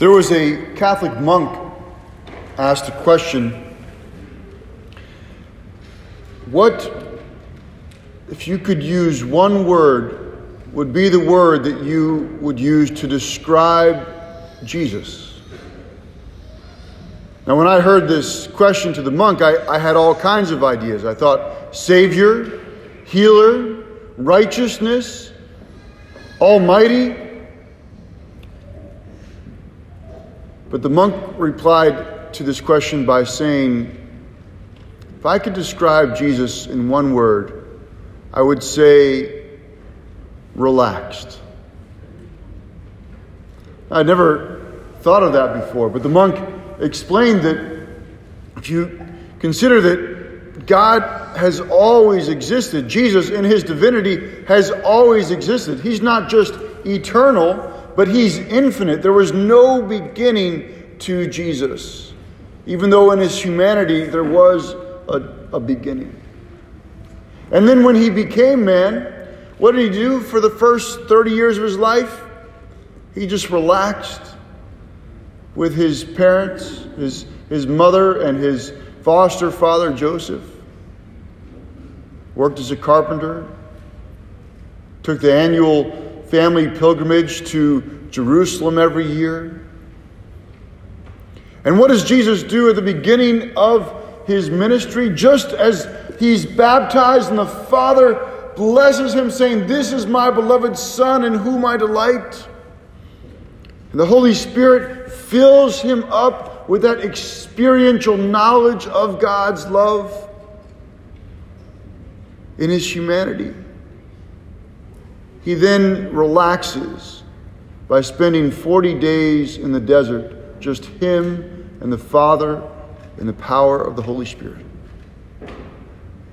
There was a Catholic monk asked a question What, if you could use one word, would be the word that you would use to describe Jesus? Now, when I heard this question to the monk, I, I had all kinds of ideas. I thought, Savior, Healer, Righteousness, Almighty. But the monk replied to this question by saying, If I could describe Jesus in one word, I would say relaxed. I'd never thought of that before, but the monk explained that if you consider that God has always existed, Jesus in his divinity has always existed. He's not just eternal, but he's infinite. There was no beginning to Jesus, even though in his humanity there was a, a beginning. And then when he became man, what did he do for the first 30 years of his life? He just relaxed with his parents, his, his mother, and his foster father, Joseph. Worked as a carpenter, took the annual family pilgrimage to Jerusalem every year. And what does Jesus do at the beginning of his ministry? Just as he's baptized and the Father blesses him, saying, This is my beloved Son in whom I delight. And the Holy Spirit fills him up with that experiential knowledge of God's love in his humanity. He then relaxes by spending 40 days in the desert, just him and the Father in the power of the Holy Spirit.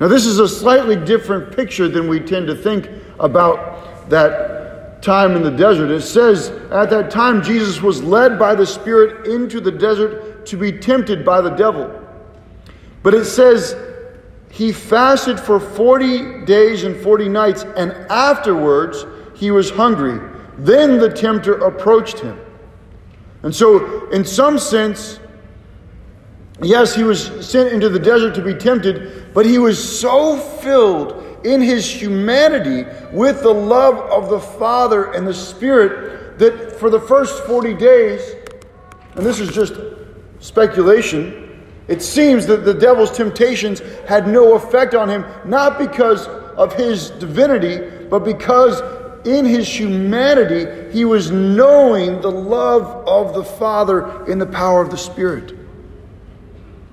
Now, this is a slightly different picture than we tend to think about that time in the desert. It says, At that time, Jesus was led by the Spirit into the desert to be tempted by the devil. But it says, he fasted for 40 days and 40 nights, and afterwards he was hungry. Then the tempter approached him. And so, in some sense, yes, he was sent into the desert to be tempted, but he was so filled in his humanity with the love of the Father and the Spirit that for the first 40 days, and this is just speculation, it seems that the devil's temptations had no effect on him, not because of his divinity, but because in his humanity he was knowing the love of the Father in the power of the Spirit. You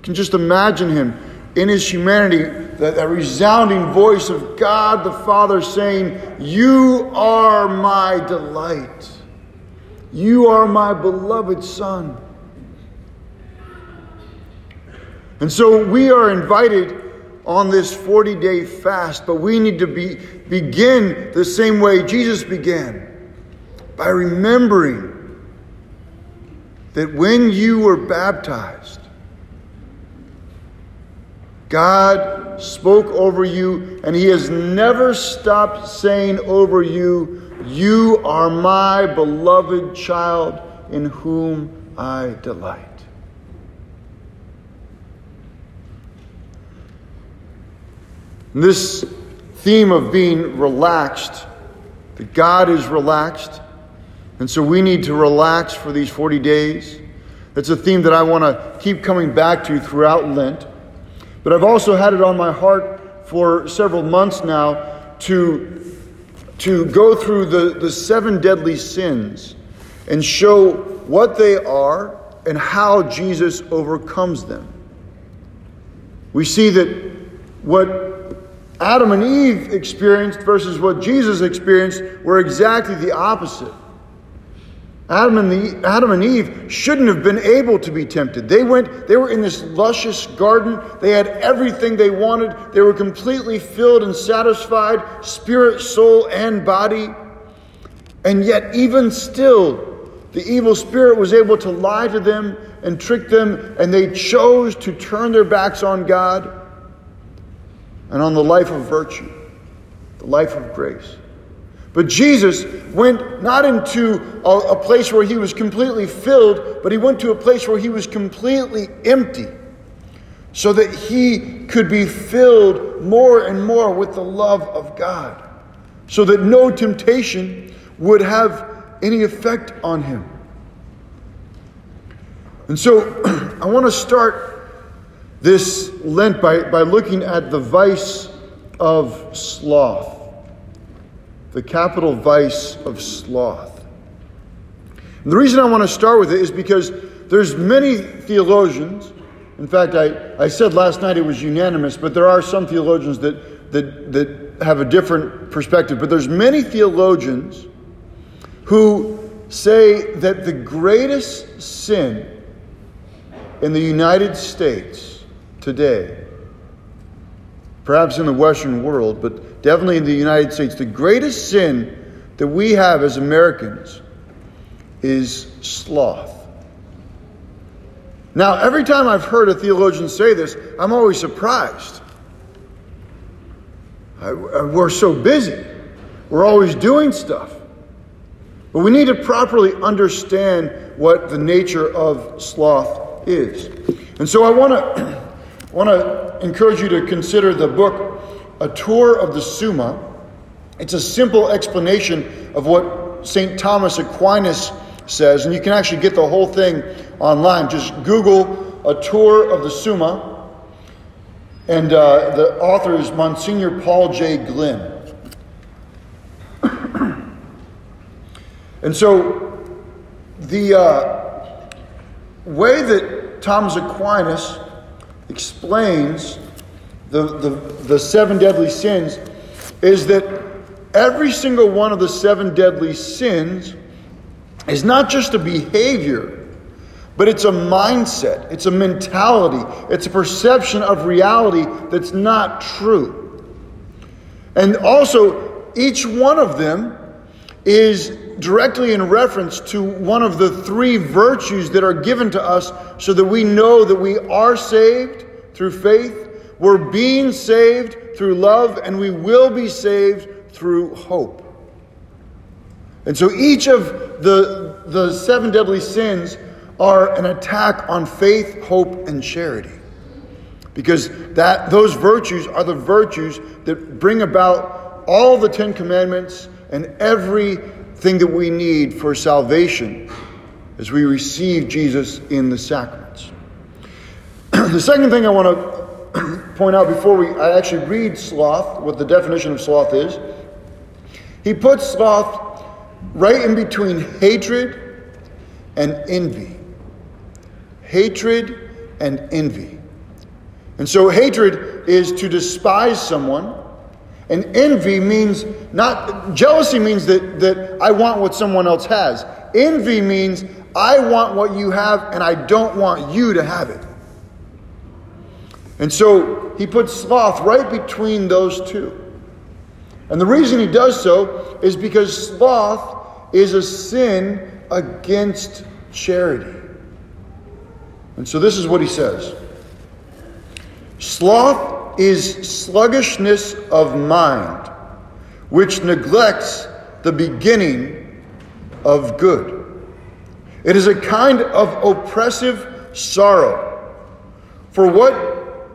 can just imagine him in his humanity, that, that resounding voice of God the Father saying, You are my delight. You are my beloved Son. And so we are invited on this 40 day fast, but we need to be, begin the same way Jesus began by remembering that when you were baptized, God spoke over you, and He has never stopped saying over you, You are my beloved child in whom I delight. This theme of being relaxed, that God is relaxed, and so we need to relax for these 40 days. It's a theme that I want to keep coming back to throughout Lent. But I've also had it on my heart for several months now to, to go through the, the seven deadly sins and show what they are and how Jesus overcomes them. We see that what Adam and Eve experienced versus what Jesus experienced were exactly the opposite. Adam and, the, Adam and Eve shouldn't have been able to be tempted. They went, they were in this luscious garden. They had everything they wanted. They were completely filled and satisfied, spirit, soul, and body. And yet, even still, the evil spirit was able to lie to them and trick them, and they chose to turn their backs on God and on the life of virtue, the life of grace. But Jesus went not into a, a, place where he was completely filled, but he went to a place where he was completely empty so that he could be filled more and more with the love of God, so that no temptation would have any effect on him. And so I want to start this Lent by, by looking at the vice of sloth the capital vice of sloth. And the reason I want to start with it is because there's many theologians. In fact, I, I said last night it was unanimous, but there are some theologians that, that, that have a different perspective. But there's many theologians who say that the greatest sin in the United States today, perhaps in the Western world, but definitely in the United States, the greatest sin that we have as Americans is sloth. Now, every time I've heard a theologian say this, I'm always surprised. I, I, we're so busy, we're always doing stuff. But we need to properly understand what the nature of sloth is. And so I want to want to encourage you to consider the book a tour of the Summa. It's a simple explanation of what St. Thomas Aquinas says, and you can actually get the whole thing online. Just Google a tour of the Summa, and uh, the author is Monsignor Paul J. Glenn. and so, the uh, way that Thomas Aquinas explains the, the, the seven deadly sins is that every single one of the seven deadly sins is not just a behavior, but it's a mindset, it's a mentality, it's a perception of reality that's not true. And also, each one of them is directly in reference to one of the three virtues that are given to us so that we know that we are saved through faith we're being saved through love, and we will be saved through hope. And so each of the, the seven deadly sins are an attack on faith, hope, and charity. Because that, those virtues are the virtues that bring about all the Ten Commandments and everything that we need for salvation as we receive Jesus in the sacraments. the second thing I want to point out before we I actually read sloth, what the definition of sloth is. He puts sloth right in between hatred and envy. Hatred and envy. And so hatred is to despise someone, and envy means not jealousy means that, that I want what someone else has. Envy means I want what you have and I don't want you to have it. And so he puts sloth right between those two. And the reason he does so is because sloth is a sin against charity. And so this is what he says Sloth is sluggishness of mind, which neglects the beginning of good. It is a kind of oppressive sorrow. For what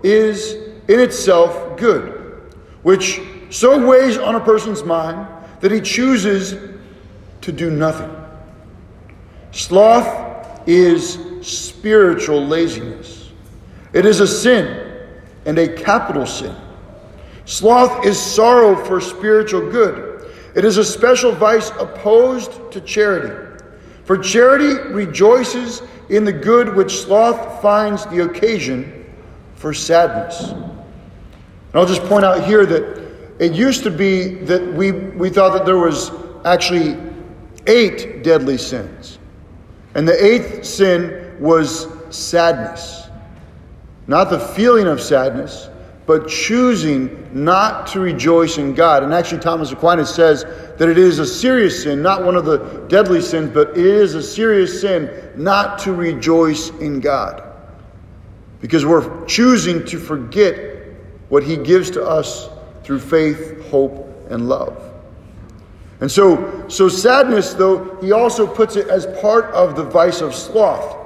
is in itself good, which so weighs on a person's mind that he chooses to do nothing. Sloth is spiritual laziness. It is a sin and a capital sin. Sloth is sorrow for spiritual good. It is a special vice opposed to charity. For charity rejoices in the good which sloth finds the occasion for sadness. And I'll just point out here that it used to be that we, we thought that there was actually eight deadly sins. And the eighth sin was sadness. Not the feeling of sadness, but choosing not to rejoice in God. And actually, Thomas Aquinas says that it is a serious sin, not one of the deadly sins, but it is a serious sin not to rejoice in God because we're choosing to forget what He gives to us through faith, hope, and love. And so, so sadness, though, he also puts it as part of the vice of sloth.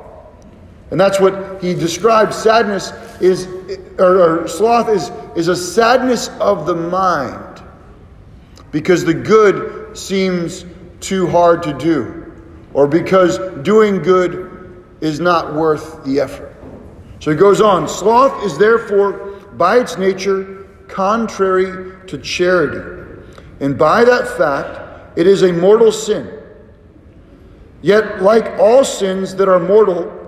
And that's what he describes sadness is, or, or sloth is, is a sadness of the mind because the good seems too hard to do, or because doing good is not worth the effort. So he goes on sloth is therefore, by its nature, contrary to charity. And by that fact, it is a mortal sin. Yet, like all sins that are mortal,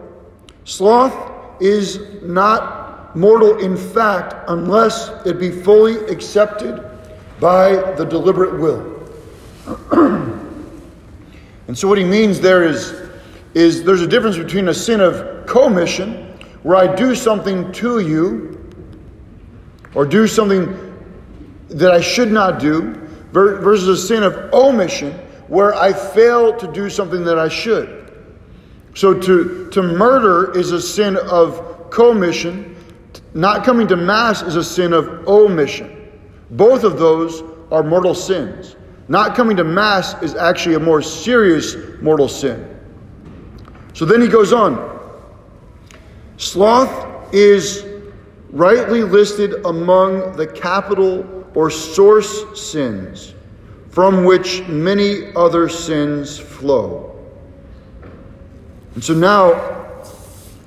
sloth is not mortal in fact unless it be fully accepted by the deliberate will. and so, what he means there is, is there's a difference between a sin of commission where I do something to you or do something that I should not do versus a sin of omission where I fail to do something that I should. So to, to murder is a sin of commission. Not coming to Mass is a sin of omission. Both of those are mortal sins. Not coming to Mass is actually a more serious mortal sin. So then he goes on. Sloth is rightly listed among the capital or source sins from which many other sins flow. And so now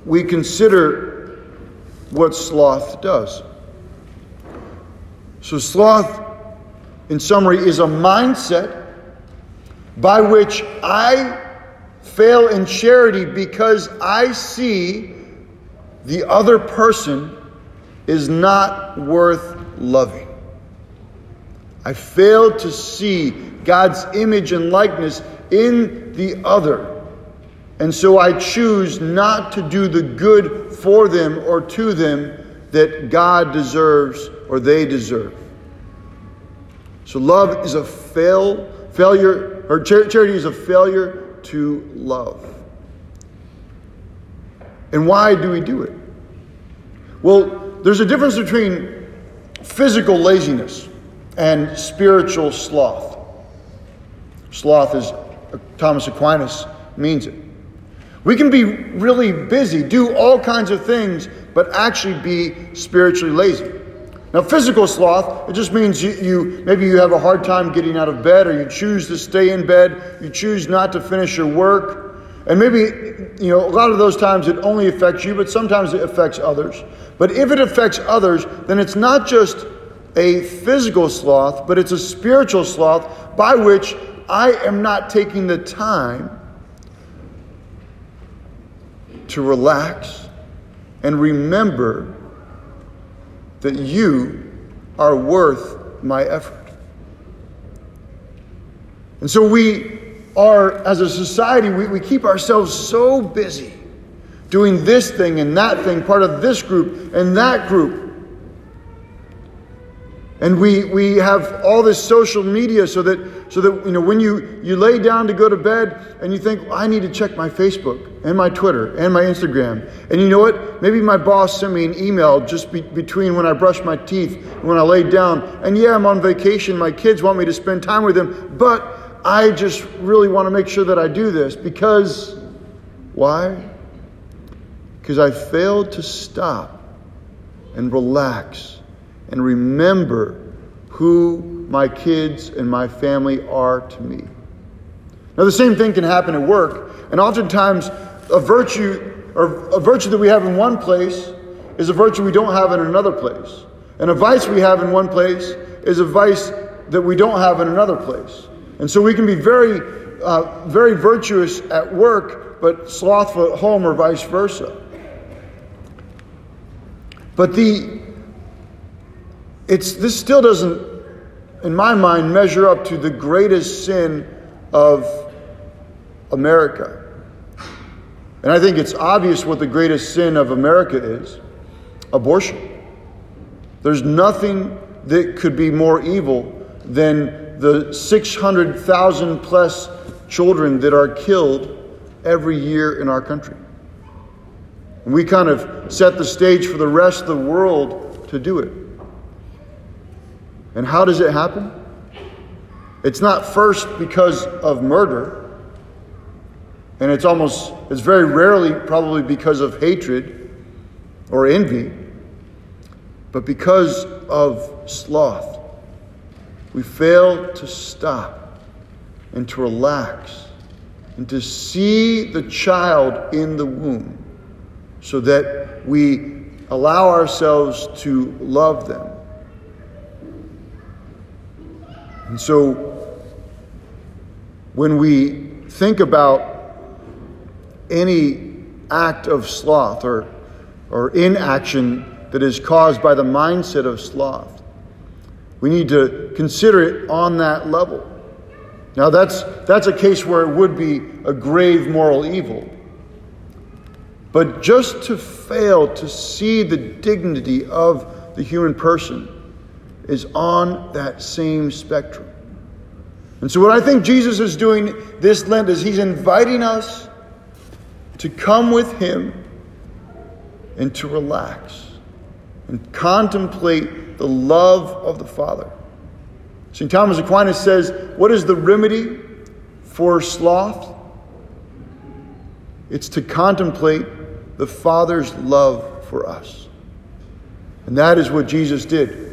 we consider what sloth does. So, sloth, in summary, is a mindset by which I fail in charity because I see the other person is not worth loving. I failed to see God's image and likeness in the other. And so I choose not to do the good for them or to them that God deserves or they deserve. So love is a fail, failure, or charity is a failure to love. And why do we do it? Well, there's a difference between physical laziness and spiritual sloth. Sloth is, Thomas Aquinas means it. We can be really busy, do all kinds of things, but actually be spiritually lazy. Now, physical sloth, it just means you, you, maybe you have a hard time getting out of bed, or you choose to stay in bed, you choose not to finish your work, and maybe, you know, a lot of those times it only affects you, but sometimes it affects others. But if it affects others, then it's not just a physical sloth, but it's a spiritual sloth by which I am not taking the time to relax and remember that you are worth my effort. And so we are, as a society, we, we keep ourselves so busy doing this thing and that thing, part of this group and that group. And we, we have all this social media so that, so that you know, when you, you lay down to go to bed and you think, I need to check my Facebook and my Twitter and my Instagram. And you know what? Maybe my boss sent me an email just be, between when I brush my teeth and when I lay down. And yeah, I'm on vacation. My kids want me to spend time with them. But I just really want to make sure that I do this because why? Because I failed to stop and relax and remember who my kids and my family are to me. Now, the same thing can happen at work, and oftentimes a virtue or a virtue that we have in one place is a virtue we don't have in another place. And a vice we have in one place is a vice that we don't have in another place. And so we can be very, uh, very virtuous at work, but slothful at home, or vice versa. But the it's this still doesn't, in my mind, measure up to the greatest sin of America. And I think it's obvious what the greatest sin of America is abortion. There's nothing that could be more evil than the 600,000 plus children that are killed every year in our country. And we kind of set the stage for the rest of the world to do it. And how does it happen? It's not first because of murder, and it's almost, it's very rarely probably because of hatred or envy, but because of sloth. We fail to stop and to relax and to see the child in the womb so that we allow ourselves to love them. And so when we think about any act of sloth or, or inaction that is caused by the mindset of sloth, we need to consider it on that level. Now, that's, that's a case where it would be a grave moral evil. But just to fail to see the dignity of the human person is on that same spectrum. And so, what I think Jesus is doing this Lent is he's inviting us to come with him and to relax and contemplate the love of the Father. St. Thomas Aquinas says, What is the remedy for sloth? It's to contemplate the Father's love for us. And that is what Jesus did.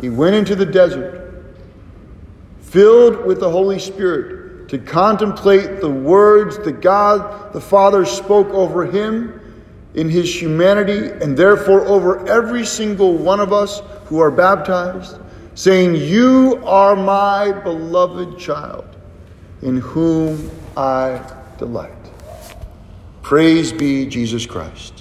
He went into the desert, filled with the Holy Spirit, to contemplate the words that God the Father spoke over him in his humanity, and therefore over every single one of us who are baptized, saying, You are my beloved child, in whom I delight. Praise be Jesus Christ.